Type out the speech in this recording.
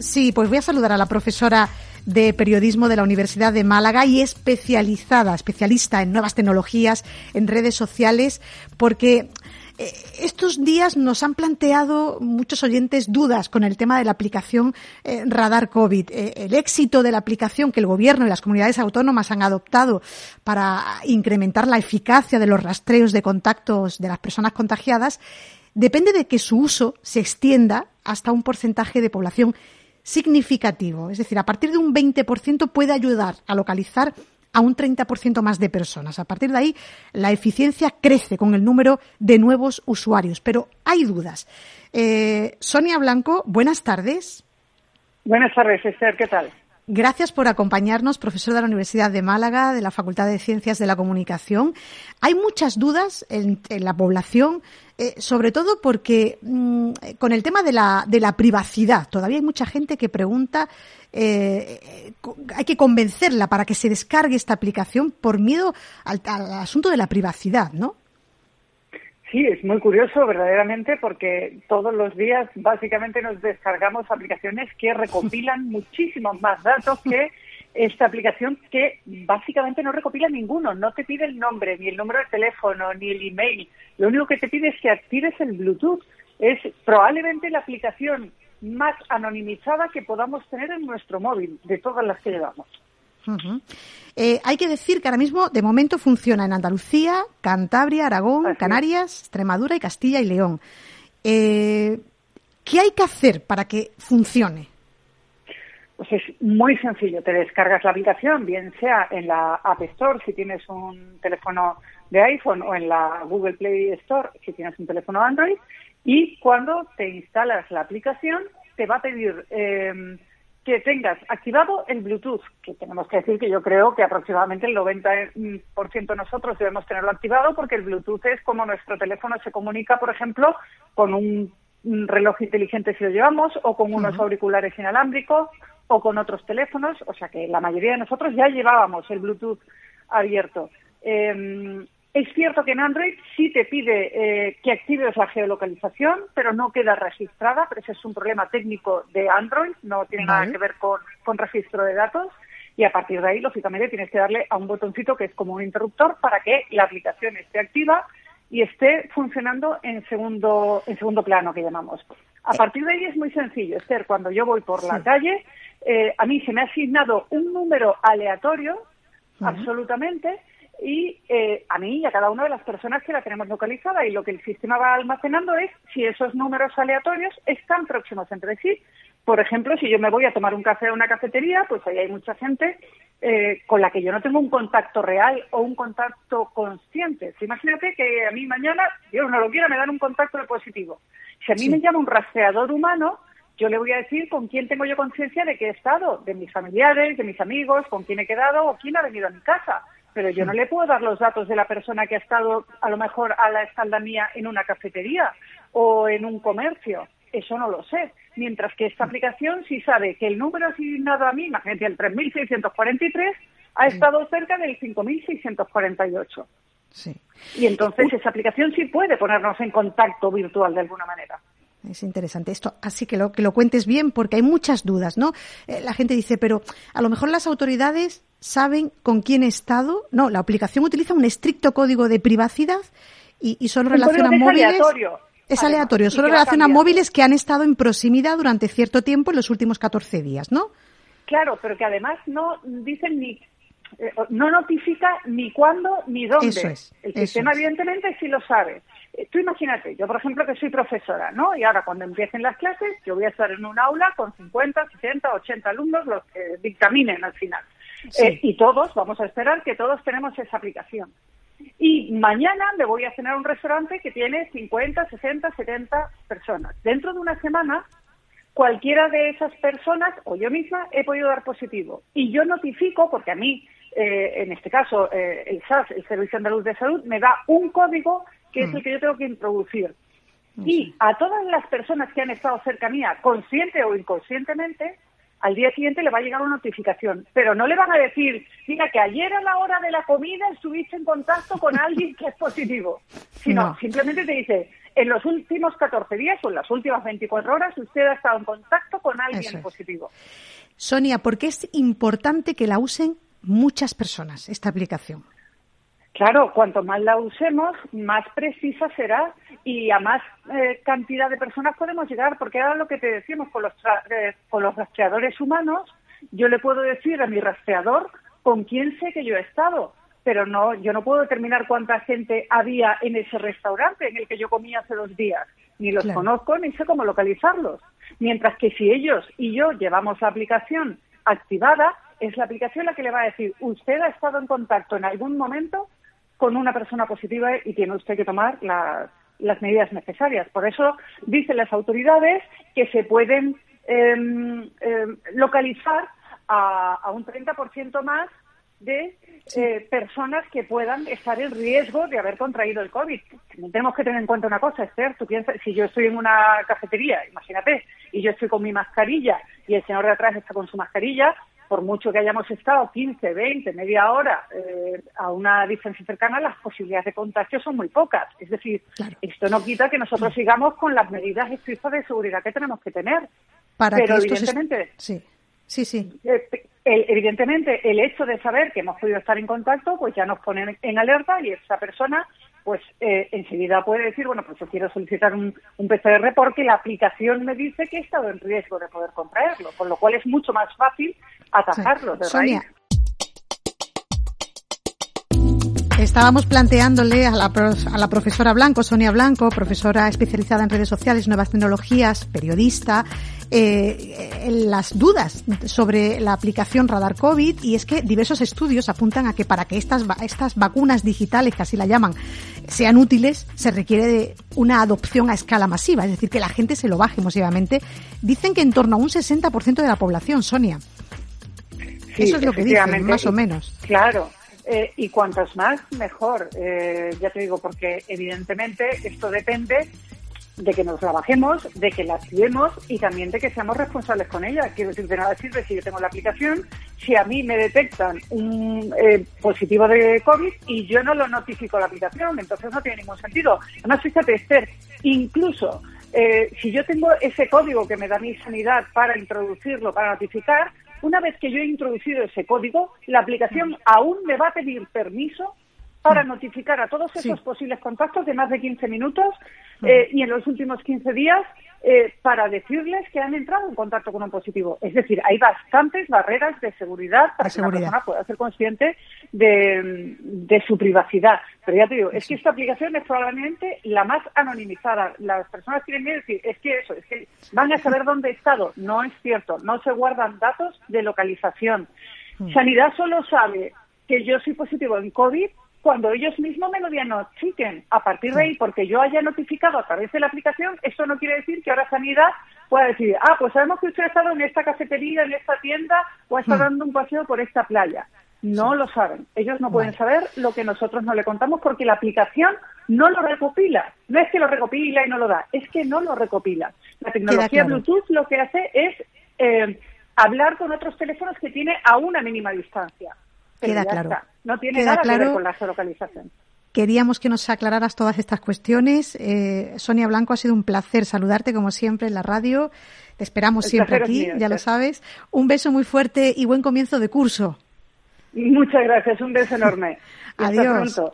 Sí, pues voy a saludar a la profesora de periodismo de la Universidad de Málaga y especializada, especialista en nuevas tecnologías, en redes sociales, porque eh, estos días nos han planteado muchos oyentes dudas con el tema de la aplicación eh, Radar COVID. Eh, el éxito de la aplicación que el Gobierno y las comunidades autónomas han adoptado para incrementar la eficacia de los rastreos de contactos de las personas contagiadas depende de que su uso se extienda hasta un porcentaje de población significativo. Es decir, a partir de un 20% puede ayudar a localizar a un 30% más de personas. A partir de ahí, la eficiencia crece con el número de nuevos usuarios, pero hay dudas. Eh, Sonia Blanco, buenas tardes. Buenas tardes, Esther, ¿qué tal? Gracias por acompañarnos, profesor de la Universidad de Málaga, de la Facultad de Ciencias de la Comunicación. Hay muchas dudas en, la población, eh, sobre todo porque mm, con el tema de la, de la privacidad, todavía hay mucha gente que pregunta, eh, hay que convencerla para que se descargue esta aplicación por miedo al asunto de la privacidad, ¿no? Sí, es muy curioso verdaderamente porque todos los días básicamente nos descargamos aplicaciones que recopilan muchísimos más datos que esta aplicación que básicamente no recopila ninguno, no te pide el nombre, ni el número de teléfono, ni el email. Lo único que te pide es que actives el Bluetooth. Es probablemente la aplicación más anonimizada que podamos tener en nuestro móvil de todas las que llevamos. Eh, hay que decir que ahora mismo, de momento, funciona en Andalucía, Cantabria, Aragón, Canarias, Extremadura y Castilla y León. Eh, ¿Qué hay que hacer para que funcione? Pues es muy sencillo. Te descargas la aplicación, bien sea en la App Store si tienes un teléfono de iPhone o en la Google Play Store si tienes un teléfono Android. Y cuando te instalas la aplicación, te va a pedir eh, que tengas activado el Bluetooth, que tenemos que decir que yo creo que aproximadamente el 90% de nosotros debemos tenerlo activado porque el Bluetooth es como nuestro teléfono se comunica, por ejemplo, con un reloj inteligente si lo llevamos o con unos auriculares inalámbricos o con otros teléfonos, o sea que la mayoría de nosotros ya llevábamos el Bluetooth abierto. Eh, es cierto que en Android sí te pide eh, que actives la geolocalización, pero no queda registrada, pero ese es un problema técnico de Android, no tiene nada que ver con, registro de datos. Y a partir de ahí, lógicamente, tienes que darle a un botoncito que es como un interruptor para que la aplicación esté activa y esté funcionando en segundo, en segundo plano, que llamamos. A partir de ahí es muy sencillo. Esther, cuando yo voy por la calle, eh, a mí se me ha asignado un número aleatorio, absolutamente, y eh, a mí y a cada una de las personas que la tenemos localizada y lo que el sistema va almacenando es si esos números aleatorios están próximos entre sí. Por ejemplo, si yo me voy a tomar un café a una cafetería, pues ahí hay mucha gente eh, con la que yo no tengo un contacto real o un contacto consciente. imagínate que a mí mañana, Dios no lo quiera, me dan un contacto de positivo. Si a mí me llama un rastreador humano, yo le voy a decir con quién tengo yo conciencia de que he estado, de mis familiares, de mis amigos, con quién he quedado o quién ha venido a mi casa pero yo no le puedo dar los datos de la persona que ha estado a lo mejor a la espalda mía en una cafetería o en un comercio. Eso no lo sé. Mientras que esta aplicación sí sabe que el número asignado a mí, imagínate el 3.643, ha estado cerca del 5.648. Sí. Y entonces esa aplicación sí puede ponernos en contacto virtual de alguna manera. Es interesante esto, así que lo, que lo cuentes bien porque hay muchas dudas, ¿no? Eh, la gente dice, pero a lo mejor las autoridades saben con quién he estado. No, la aplicación utiliza un estricto código de privacidad y, solo relaciona móviles. Aleatorio. Es aleatorio, solo relaciona móviles que han estado en proximidad durante cierto tiempo en los últimos 14 días, ¿no? Claro, pero que además no dicen ni eh, no notifica ni cuándo ni dónde. Eso es, el sistema, evidentemente, sí lo sabe. Tú imagínate, yo por ejemplo que soy profesora, ¿no? Y ahora cuando empiecen las clases, yo voy a estar en un aula con 50, 60, 80 alumnos, los que dictaminen al final. Eh, y todos, vamos a esperar que todos tenemos esa aplicación. Y mañana me voy a cenar a un restaurante que tiene 50, 60, 70 personas. Dentro de una semana, cualquiera de esas personas o yo misma he podido dar positivo. Y yo notifico, porque a mí, eh, en este caso, el SAS, el Servicio Andaluz de Salud, me da un código que es mm. el que yo tengo que introducir. Y a todas las personas que han estado cerca mía, consciente o inconscientemente, al día siguiente le va a llegar una notificación. Pero no le van a decir, mira, que ayer a la hora de la comida estuviste en contacto con alguien que es positivo. Sino simplemente te dice, en los últimos 14 días o en las últimas 24 horas usted ha estado en contacto con alguien positivo. Sonia, ¿por qué es importante que la usen muchas personas esta aplicación? Claro, cuanto más la usemos, más precisa será y a más eh, cantidad de personas podemos llegar, porque era lo que te decíamos con los, eh, con los rastreadores humanos, yo le puedo decir a mi rastreador con quién sé que yo he estado, pero no, yo no puedo determinar cuánta gente había en ese restaurante en el que yo comía hace dos días, ni los conozco ni sé cómo localizarlos. Mientras que si ellos y yo llevamos la aplicación activada, es la aplicación la que le va a decir, usted ha estado en contacto en algún momento con una persona positiva y tiene usted que tomar las medidas necesarias. Por eso dicen las autoridades que se pueden em, localizar a, a un 30% más de eh, personas que puedan estar en riesgo de haber contraído el COVID. Tenemos que tener en cuenta una cosa, Esther, tú piensas, si yo estoy en una cafetería, imagínate, y yo estoy con mi mascarilla y el señor de atrás está con su mascarilla, por mucho que hayamos estado 15, 20, media hora eh, a una distancia cercana, las posibilidades de contagio son muy pocas. Es decir, esto no quita que nosotros sigamos con las medidas estrictas de seguridad que tenemos que tener. Para Pero evidentemente, sí. Sí, sí. Eh, evidentemente, el hecho de saber que hemos podido estar en contacto, pues ya nos pone en alerta y esa persona, pues eh, enseguida puede decir, bueno, pues yo quiero solicitar un, un PCR porque la aplicación me dice que he estado en riesgo de poder contraerlo, con lo cual es mucho más fácil atajarlo de raíz. Estábamos planteándole a la, a la, profesora Blanco, Sonia Blanco, profesora especializada en redes sociales, nuevas tecnologías, periodista, eh, las dudas sobre la aplicación Radar COVID y es que diversos estudios apuntan a que para que estas, estas vacunas digitales, que así la llaman, sean útiles, se requiere de una adopción a escala masiva, es decir, que la gente se lo baje masivamente. Dicen que en torno a un 60% de la población, Sonia. Eso es lo que dicen, más o menos. Claro, eh, y cuantos más, mejor. Eh, ya te digo, porque evidentemente esto depende de que nos la bajemos, de que la activemos y también de que seamos responsables con ella. Quiero decir, de nada sirve si yo tengo la aplicación, si a mí me detectan un eh, positivo de COVID y yo no lo notifico la aplicación, entonces no tiene ningún sentido. Además, fíjate, Esther, incluso si yo tengo ese código que me da mi sanidad para introducirlo, para notificar, una vez que yo he introducido ese código, la aplicación aún me va a pedir permiso para notificar a todos esos posibles contactos de más de 15 minutos eh, y en los últimos 15 días eh, para decirles que han entrado en contacto con un positivo. Es decir, hay bastantes barreras de seguridad para que la persona pueda ser consciente de, su privacidad. Pero ya te digo, es que esta aplicación es probablemente la más anonimizada. Las personas quieren decir, es que eso, es que van a saber dónde he estado. No es cierto, no se guardan datos de localización. Mm. Sanidad solo sabe que yo soy positivo en COVID cuando ellos mismos me lo diagnostiquen. A partir de ahí, porque yo haya notificado a través de la aplicación, eso no quiere decir que ahora Sanidad pueda decir, ah, pues sabemos que usted ha estado en esta cafetería, en esta tienda, o ha estado hmm. dando un paseo por esta playa. No lo saben. Ellos no pueden saber lo que nosotros no le contamos porque la aplicación no lo recopila. No es que lo recopila y no lo da, es que no lo recopila. La tecnología Bluetooth lo que hace es eh, hablar con otros teléfonos que tiene a una mínima distancia. Queda claro. No tiene nada que ver con la geolocalización. Queríamos que nos aclararas todas estas cuestiones. Eh, Sonia Blanco, ha sido un placer saludarte como siempre en la radio. Te esperamos siempre aquí, ya lo sabes. Un beso muy fuerte y buen comienzo de curso. Muchas gracias, un beso enorme. Adiós.